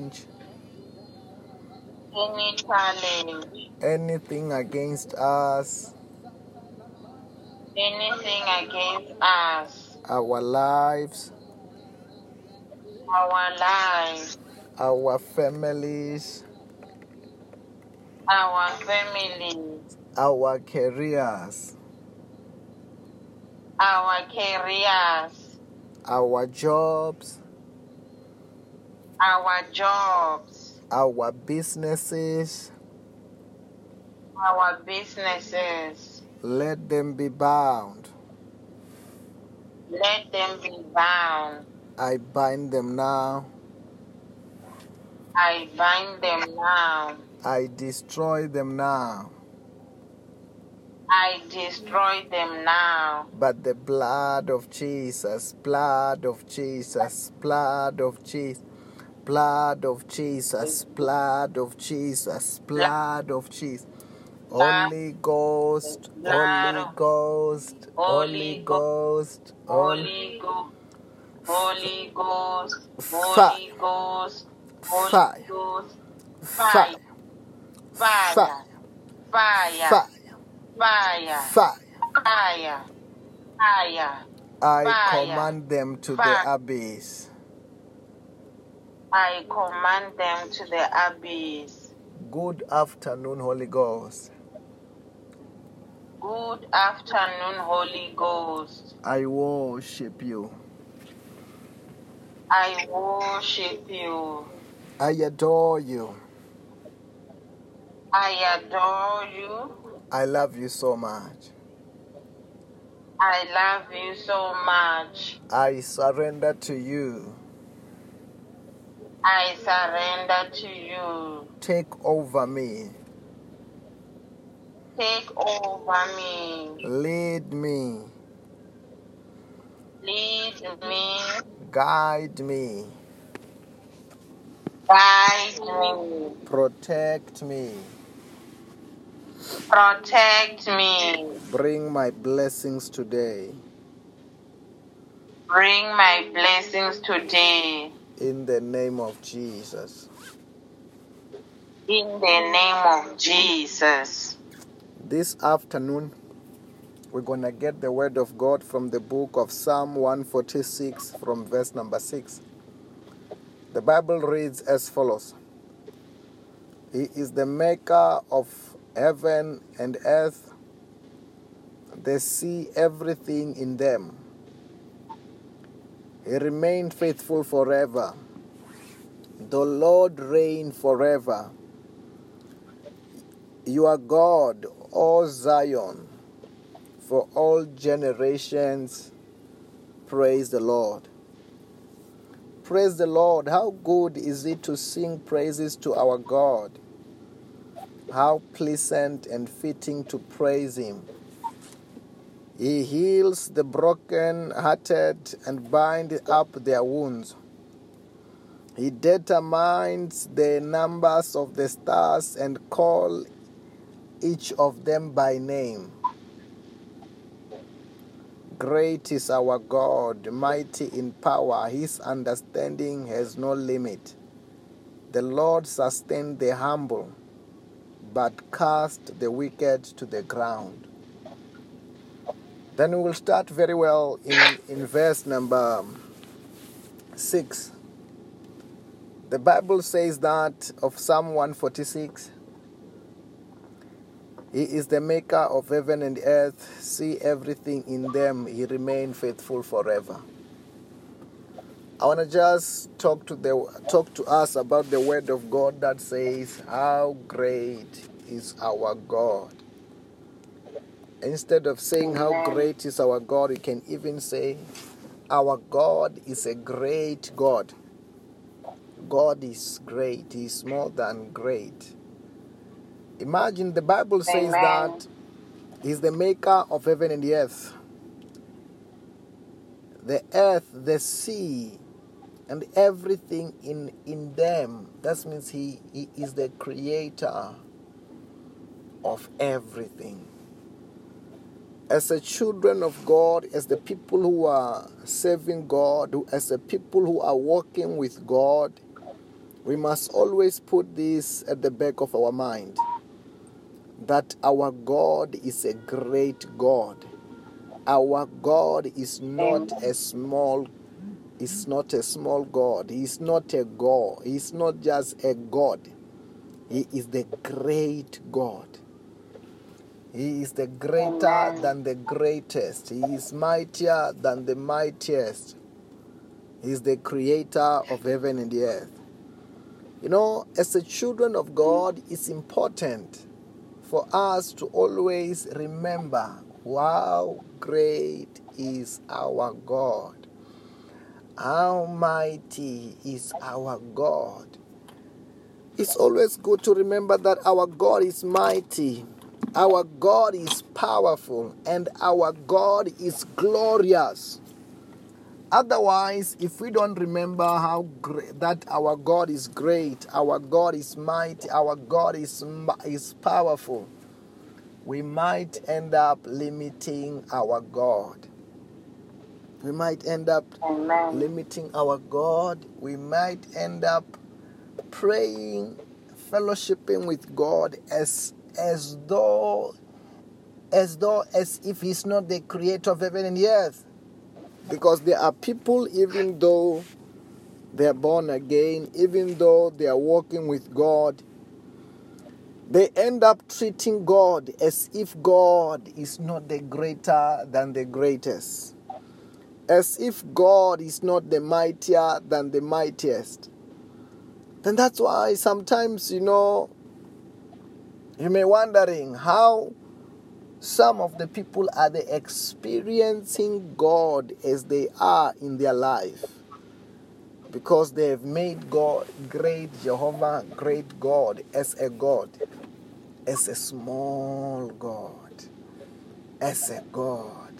challenge, any challenge, anything against us, anything against us, our lives, our lives, our families, our families, our careers, our careers, our jobs, our jobs, our businesses. our businesses. Let them be bound. Let them be bound. I bind them now. I bind them now. I destroy them now. I destroy them now. But the blood of Jesus, blood of Jesus, blood of Jesus, blood of Jesus, blood of Jesus, blood of Jesus. Holy Ghost, Holy Ghost, Holy Ghost, Holy Holy Ghost, Holy Ghost. Holy Ghost, Holy Fire. Ghost, fire, fire, fire, fire, fire, fire, fire. I command them to the abyss. I command them to the abyss. Good afternoon, Holy Ghost. Good afternoon, Holy Ghost. I worship you. I worship you. I adore you. I adore you. I love you so much. I love you so much. I surrender to you. I surrender to you. Take over me. Take over me. Lead me. Lead me. Guide me. Guide me. Protect me. Protect me. Bring my blessings today. Bring my blessings today. In the name of Jesus. In the name of Jesus. This afternoon, we're going to get the word of God from the book of Psalm 146, from verse number 6. The Bible reads as follows He is the maker of heaven and earth, the sea, everything in them. He remained faithful forever. The Lord reign forever. You are God, O Zion, for all generations. Praise the Lord. Praise the Lord. How good is it to sing praises to our God? How pleasant and fitting to praise Him. He heals the broken-hearted and binds up their wounds. He determines the numbers of the stars and call each of them by name. Great is our God, mighty in power. His understanding has no limit. The Lord sustains the humble, but cast the wicked to the ground. Then we will start very well in, in verse number 6. The Bible says that of Psalm 146 He is the maker of heaven and earth, see everything in them, He remain faithful forever. I want to just talk to the talk to us about the word of God that says how great is our God. Instead of saying how great is our God, you can even say our God is a great God. God is great, He is more than great. Imagine the Bible says Amen. that He's the maker of heaven and the earth. The earth, the sea, and everything in, in them. That means he, he is the creator of everything. As the children of God, as the people who are serving God, as the people who are walking with God, We must always put this at the back of our mind that our God is a great God. Our God is not a small is not a small God. He is not a God. He is not just a God. He is the great God. He is the greater than the greatest. He is mightier than the mightiest. He is the creator of heaven and the earth. You know, as the children of God, it's important for us to always remember how great is our God. How mighty is our God. It's always good to remember that our God is mighty, our God is powerful, and our God is glorious. Otherwise, if we don't remember how great that our God is great, our God is mighty, our God is is powerful, we might end up limiting our God. We might end up Amen. limiting our God. We might end up praying, fellowshipping with God as as though as though as if He's not the creator of heaven and earth. Because there are people, even though they are born again, even though they are walking with God, they end up treating God as if God is not the greater than the greatest as if God is not the mightier than the mightiest. Then that's why sometimes, you know, you may wondering how some of the people are they experiencing God as they are in their life. Because they have made God great Jehovah, great God as a God, as a small God, as a God.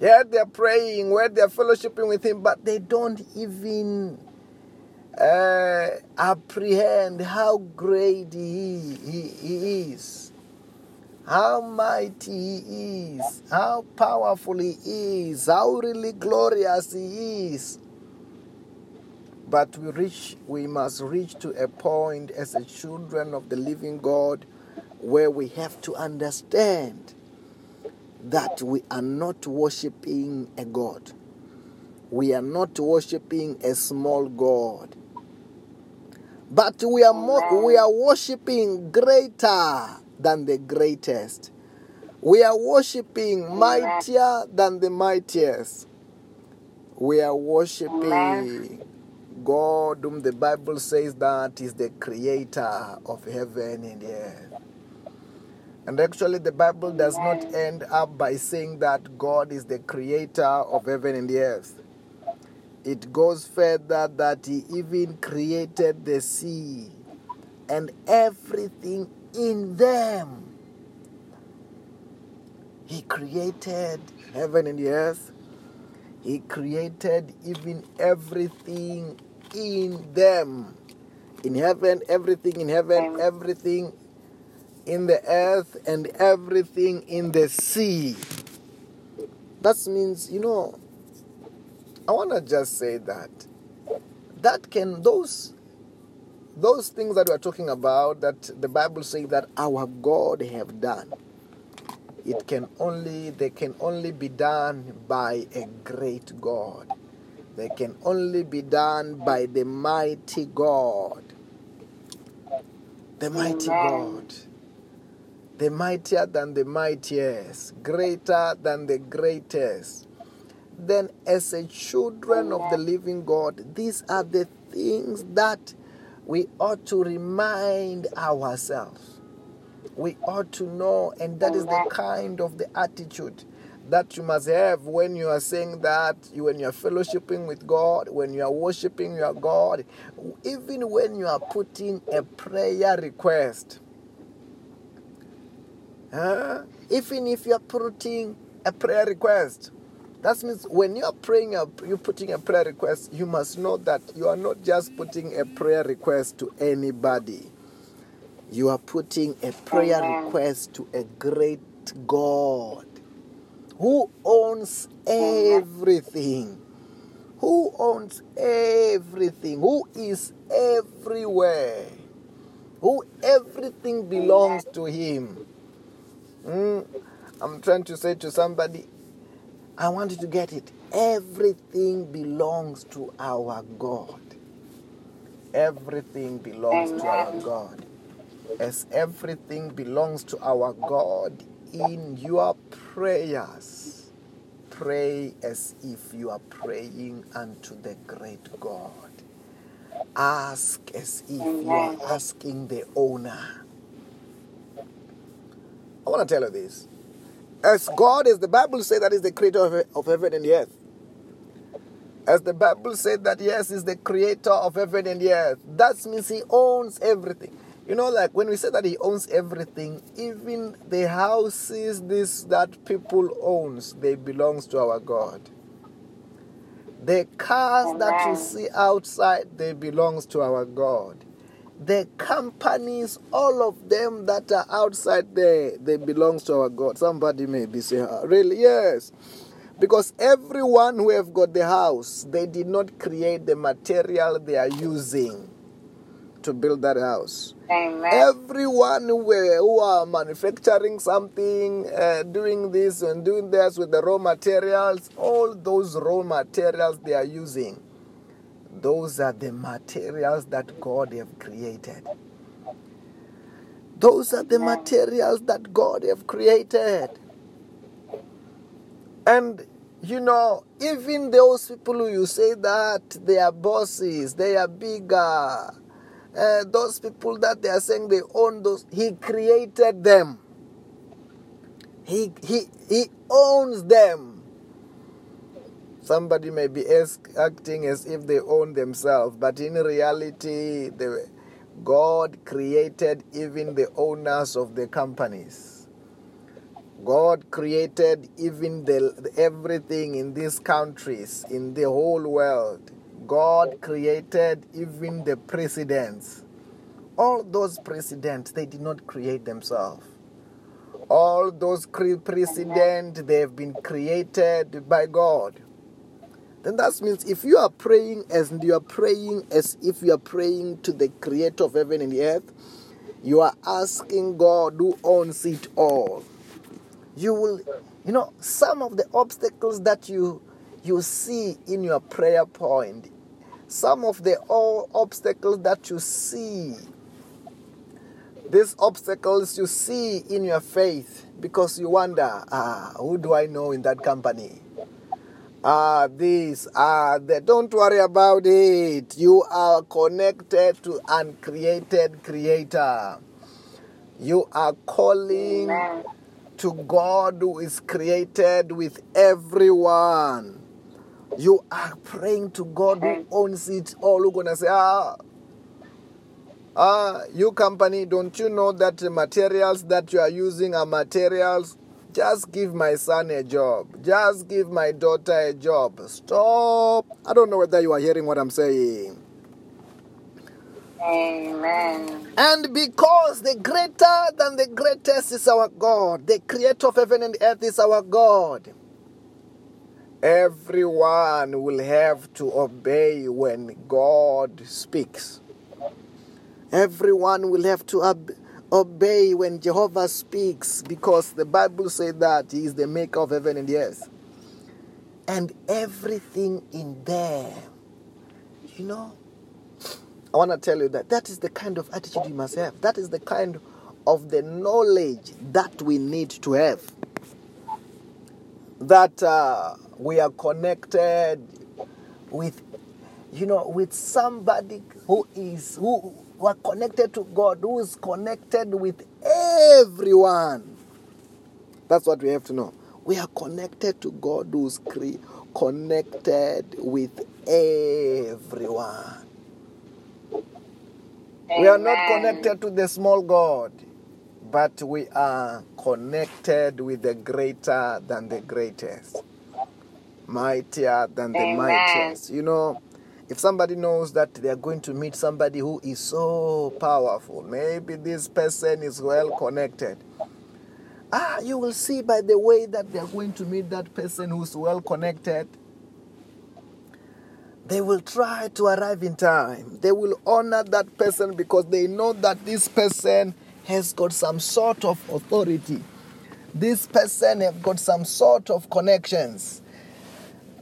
Yet they're praying, where they're fellowshipping with Him, but they don't even uh, apprehend how great he, he, he is, how mighty He is, how powerful He is, how really glorious He is. But we reach, we must reach to a point as a children of the living God where we have to understand that we are not worshiping a God. We are not worshiping a small God. But we are mo- we are worshiping greater than the greatest. We are worshiping mightier than the mightiest. We are worshiping God whom the Bible says that is the creator of heaven and earth. And actually, the Bible does not end up by saying that God is the creator of heaven and the earth. It goes further that He even created the sea and everything in them. He created heaven and the earth. He created even everything in them. In heaven, everything in heaven, everything in the earth and everything in the sea. That means, you know, I want to just say that that can those those things that we're talking about that the Bible says that our God have done. It can only they can only be done by a great God. They can only be done by the mighty God. The mighty God the mightier than the mightiest, greater than the greatest. Then, as a children of the living God, these are the things that we ought to remind ourselves. We ought to know, and that is the kind of the attitude that you must have when you are saying that, you when you are fellowshipping with God, when you are worshiping your God, even when you are putting a prayer request Huh? Even if you're putting a prayer request, that means when you're praying, you're putting a prayer request, you must know that you are not just putting a prayer request to anybody. You are putting a prayer request to a great God who owns everything, who owns everything, who is everywhere, who everything belongs to him. Mm, I'm trying to say to somebody, I want you to get it. Everything belongs to our God. Everything belongs to our God. As everything belongs to our God, in your prayers, pray as if you are praying unto the great God. Ask as if you are asking the owner. I want to tell you this. As God is, the Bible says that is the creator of, of heaven and the earth. As the Bible said that yes, is the creator of heaven and the earth. That means he owns everything. You know, like when we say that he owns everything, even the houses this that people owns, they belongs to our God. The cars that you see outside, they belongs to our God. The companies, all of them that are outside there, they belongs to our God. Somebody may be saying, "Ah, really? Yes. Because everyone who have got the house, they did not create the material they are using to build that house. Amen. Everyone who, who are manufacturing something, uh, doing this and doing that with the raw materials, all those raw materials they are using, those are the materials that God have created. Those are the materials that God have created. And you know, even those people who you say that they are bosses, they are bigger, uh, those people that they are saying they own those, He created them. He, he, he owns them. Somebody may be acting as if they own themselves, but in reality, the, God created even the owners of the companies. God created even the, everything in these countries, in the whole world. God created even the presidents. All those presidents, they did not create themselves. All those cre- presidents, they have been created by God. Then that means if you are praying as you are praying as if you are praying to the creator of heaven and earth, you are asking God who owns it all. You will you know some of the obstacles that you you see in your prayer point some of the all obstacles that you see these obstacles you see in your faith because you wonder ah who do i know in that company ah this ah that don't worry about it you are connected to uncreated creator you are calling Amen. to God who is created with everyone. You are praying to God who owns it all. Who's gonna say, ah, ah, you company, don't you know that the materials that you are using are materials? Just give my son a job. Just give my daughter a job. Stop. I don't know whether you are hearing what I'm saying. Amen. And because the greater than the greatest is our God, the creator of heaven and earth is our God, everyone will have to obey when God speaks. Everyone will have to ob- obey when Jehovah speaks because the Bible says that He is the maker of heaven and earth. And everything in there, you know, I want to tell you that that is the kind of attitude you must have. That is the kind of the knowledge that we need to have. That uh, we are connected with, you know, with somebody who is who, who are connected to God, who is connected with everyone. That's what we have to know. We are connected to God, who's cre- connected with everyone. We are not connected to the small God, but we are connected with the greater than the greatest, mightier than the Amen. mightiest. You know, if somebody knows that they are going to meet somebody who is so powerful, maybe this person is well connected. Ah, you will see by the way that they are going to meet that person who's well connected. They will try to arrive in time. They will honor that person because they know that this person has got some sort of authority. This person have got some sort of connections.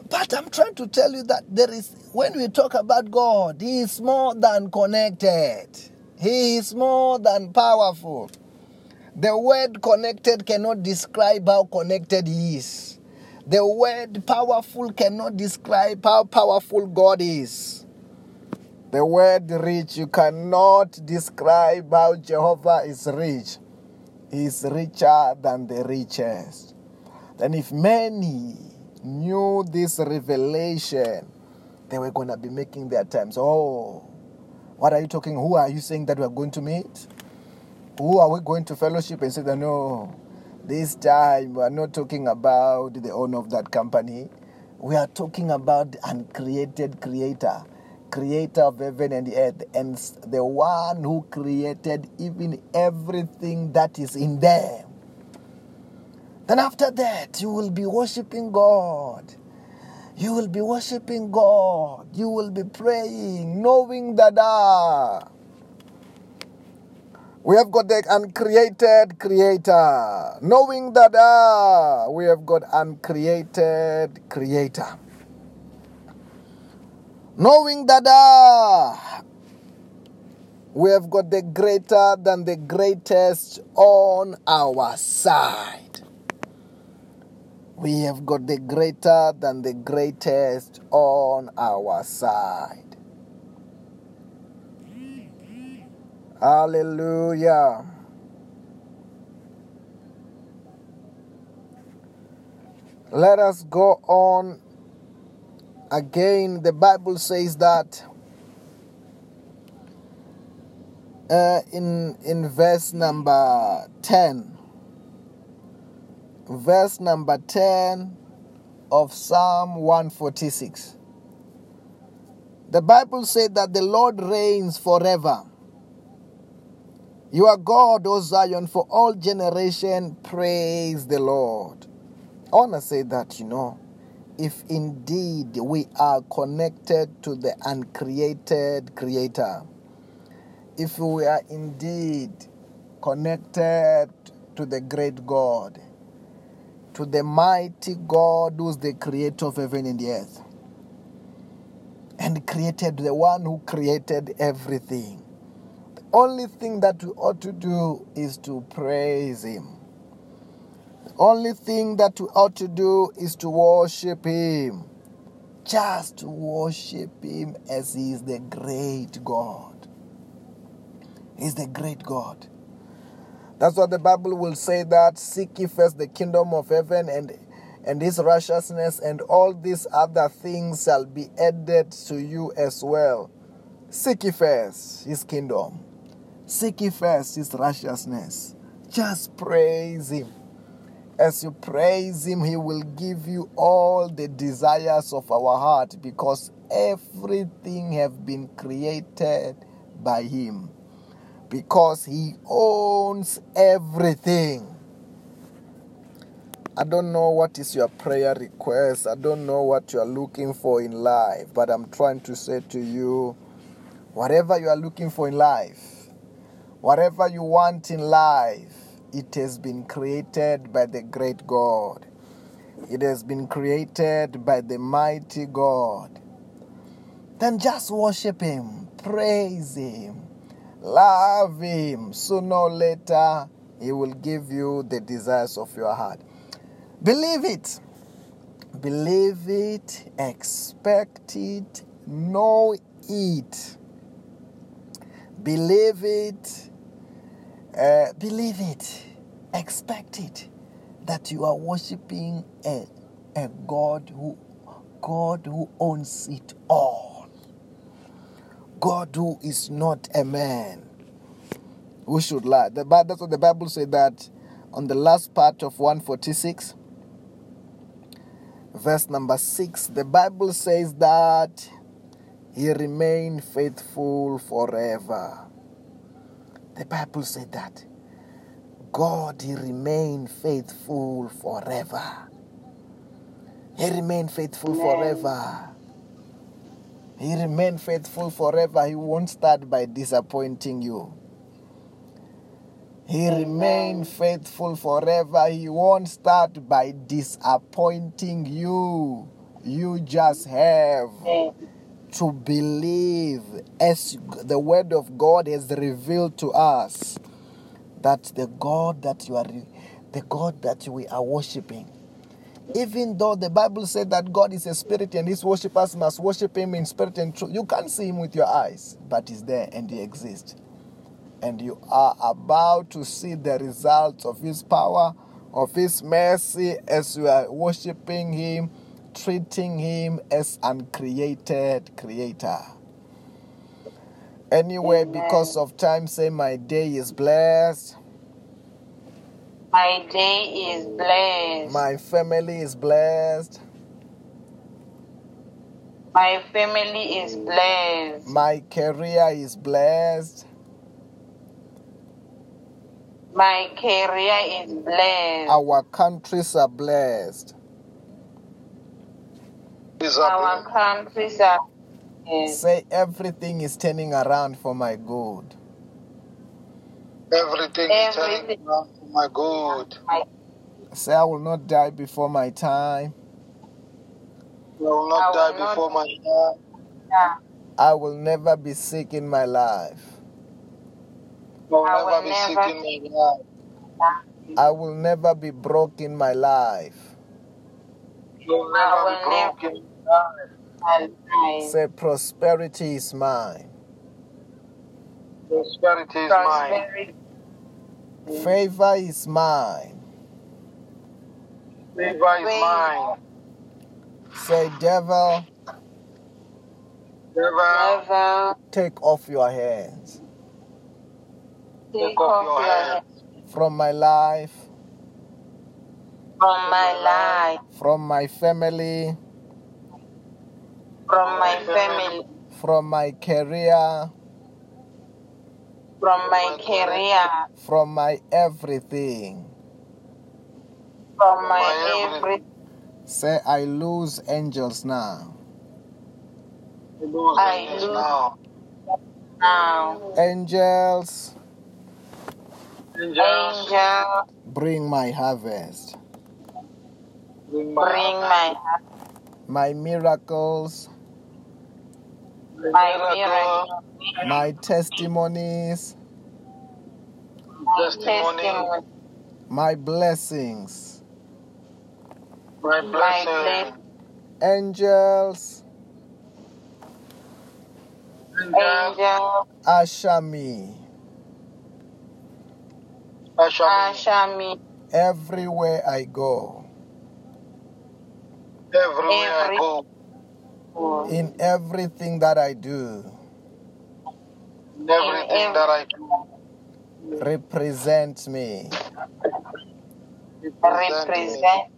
But I'm trying to tell you that there is, when we talk about God, He is more than connected, He is more than powerful. The word connected cannot describe how connected He is. The word powerful cannot describe how powerful God is. The word rich, you cannot describe how Jehovah is rich. He is richer than the richest. Then, if many knew this revelation, they were going to be making their times. Oh, what are you talking? Who are you saying that we are going to meet? Who are we going to fellowship and say that no, this time we are not talking about the owner of that company. We are talking about the uncreated creator, creator of heaven and earth, and the one who created even everything that is in them. Then after that, you will be worshiping God. You will be worshiping God. You will be praying, knowing that ah, we have got the uncreated creator. Knowing that ah, we have got uncreated creator. Knowing that ah, we have got the greater than the greatest on our side. We have got the greater than the greatest on our side. Hallelujah. Let us go on. Again, the Bible says that uh, in, in verse number 10 verse number 10 of Psalm 146. The Bible said that the Lord reigns forever. You are God, O Zion, for all generation. Praise the Lord. I want to say that, you know, if indeed we are connected to the uncreated Creator, if we are indeed connected to the great God, to the mighty God who's the creator of heaven and the earth. And created the one who created everything. The only thing that we ought to do is to praise Him. The only thing that we ought to do is to worship Him. Just worship Him as He is the great God. He's the great God. That's what the Bible will say that seek ye first the kingdom of heaven and and his righteousness and all these other things shall be added to you as well. Seek ye first his kingdom. Seek ye first his righteousness. Just praise him. As you praise him, he will give you all the desires of our heart because everything have been created by him because he owns everything. I don't know what is your prayer request. I don't know what you are looking for in life, but I'm trying to say to you whatever you are looking for in life, whatever you want in life, it has been created by the great God. It has been created by the mighty God. Then just worship Him, praise Him, Love Him. Sooner or later, He will give you the desires of your heart. Believe it. Believe it. Expect it. Know it. Believe it. Uh, believe it. Expect it. That you are worshiping a, a God who God who owns it all. God who is not a man who should lie. The, that's what the Bible says that on the last part of 146, verse number 6, the Bible says that he remained faithful forever. The Bible said that. God, he remained faithful forever. He remained faithful Amen. forever. He remained faithful forever. He won't start by disappointing you. He remained faithful forever. He won't start by disappointing you. You just have to believe as the word of God has revealed to us that the God that you are the God that we are worshiping even though the Bible said that God is a spirit and his worshippers must worship him in spirit and truth, you can't see him with your eyes, but he's there and he exists. And you are about to see the results of his power, of his mercy as you are worshiping him, treating him as uncreated creator. Anyway, because of time, say my day is blessed. My day is blessed. My family is blessed. My family is blessed. My career is blessed. My career is blessed. Our countries are blessed. Our countries are blessed. Say everything is turning around for my good. Everything is turning Everything. around for my God. My, Say I will not die before my time. I will I not will die not- before my time. I will never be sick in my life. I will I never will be never- sick in my life. I will never be broke in my life. I will I never will be broken in my life. my life. Say prosperity is mine. Prosperity is mine. Prosperity. Favor is mine. Favor is mine. Say devil, Never Never take off your hands. take take off off your your hands. hands. From my life, from my life, from my family, from my family, from my career, from my career, from my everything. from My my everything. everything. Say I lose angels now. I angels lose- now. Now, Angels, Angels, angel, bring my harvest. bring bring my, my my miracles, my miracle, miracle, my testimonies, testimony, testimony, my blessings. my my blessing. blessing. Angels, Angels, Angel, usher me usher me usher me everywhere I go, everywhere I go. In everything that I do. In everything that I do. Represent me, Represent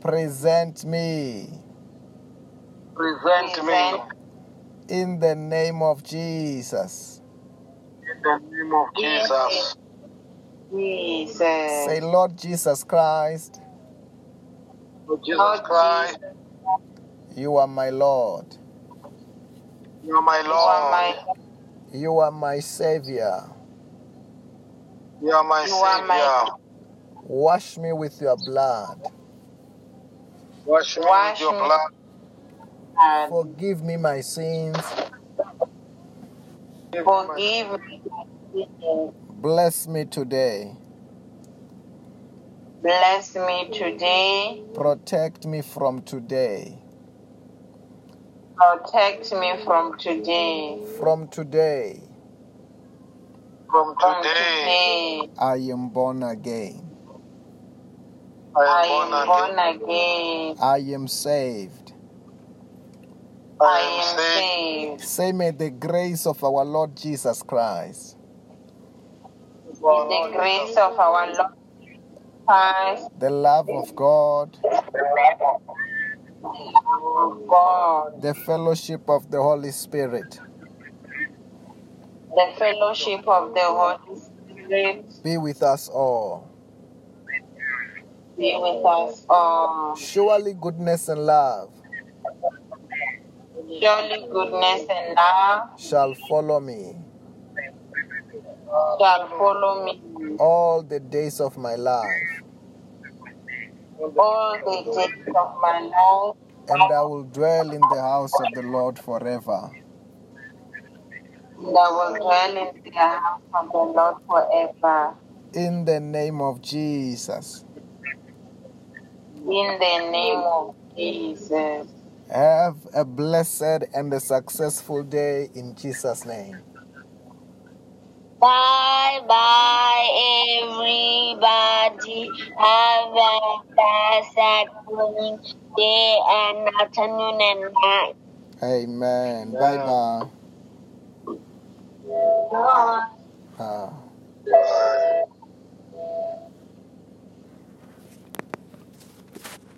present me Present me. in the name of Jesus. In the name of Jesus. Jesus. Say, Lord Jesus Christ, Lord Jesus Christ, you are my Lord. you are my You are my, Lord. You are my Savior. You are my You are my- Savior. Wash me with your blood. Wash me Wash with your me. blood. and Forgive me my sins. Give me my- forgive me. Bless me today. Bless me today. Protect me from today. Protect me from today. From today, From From today, today, I am born again. I I am am born born again. again. I am saved. I am saved. Say, may the grace of our Lord Jesus Christ, With the grace of our Lord Christ, the love of God, of God, the fellowship of the Holy Spirit the fellowship of the Holy Spirit be with us all. be with us all. Surely goodness and love Surely goodness and love shall follow me shall follow me all the days of my life, all the days of my life, and I will dwell in the house of the Lord forever. and I will dwell in the house of the Lord forever. In the name of Jesus. In the name of Jesus. Have a blessed and a successful day in Jesus' name. Bye bye, everybody. Have a blessed morning, day, and afternoon and night. Amen. Bye bye. Bye. Ah.